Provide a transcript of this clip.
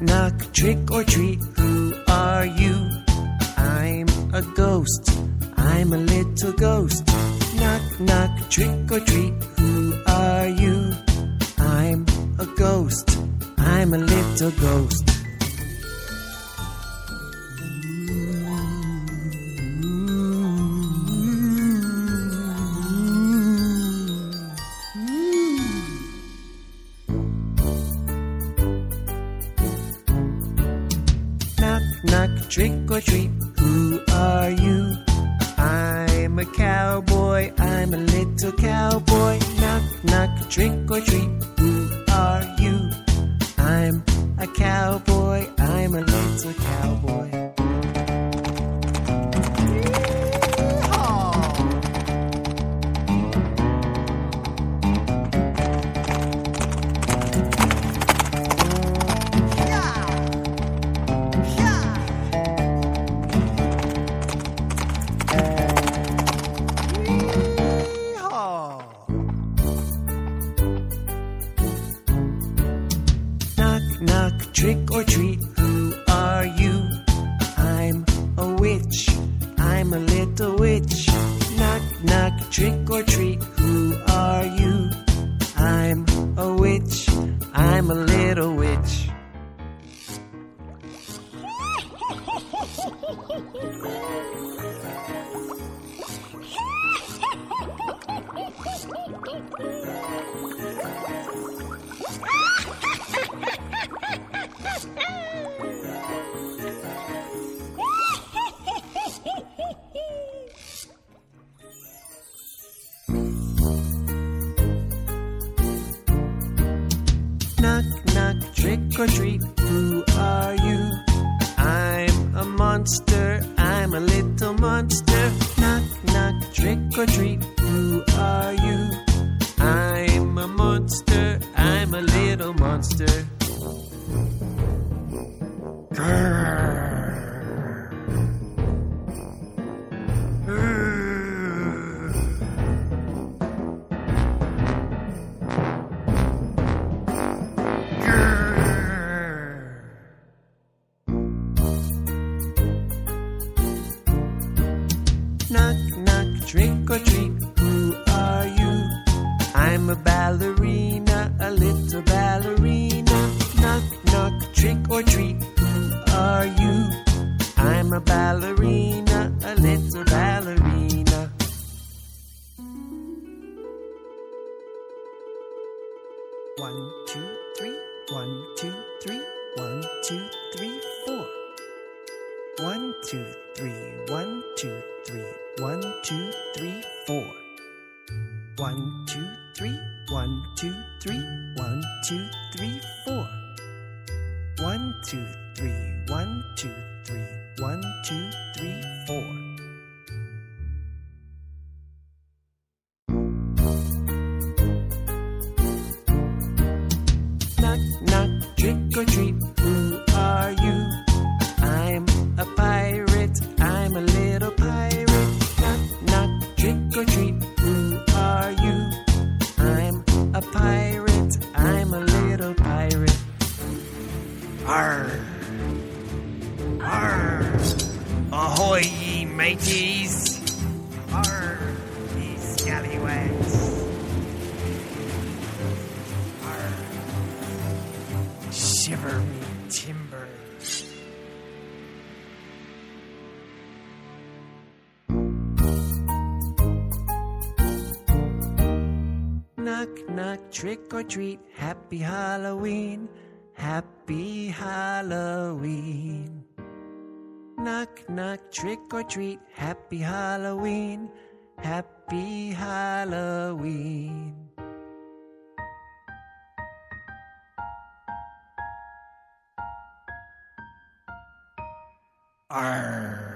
knock, trick or treat. Who are you? I'm a ghost. I'm a little ghost. Knock, knock, trick or treat. Who are you? I'm a ghost. I'm a little ghost. Knock, knock, trick or treat. Who are you? I'm a cowboy. I'm a little cowboy. Knock, knock, trick or treat. Who are you? I'm a cowboy. I'm a little cowboy. Trick or treat. Who are you? I'm a witch. I'm a little witch. Knock, knock, trick or treat. Who are you? I'm a witch. I'm a little witch. Knock, knock, trick or treat. Who are you? I'm a monster. I'm a little monster. Knock, knock, trick or treat. Who are you? I'm a monster. I'm a little monster. Knock, knock, trick or treat. Who are you? I'm a ballerina, a little ballerina. Knock, knock, trick or treat. Who are you? I'm a ballerina, a little ballerina. One, two, three. One, two, three. One, two, three, four. One, two, One, two, three, one, two, three, one, two, three, four. One, two, three, one, two, three, one, two, three, four. Knock, knock, trick or treat. Arr. Arr. Ahoy, ye mateys. Arr, ye scallywags. Arr. Shiver me timbers. Knock, knock, trick or treat. Happy Halloween. Happy Halloween. Knock, knock, trick or treat. Happy Halloween. Happy Halloween. Arr.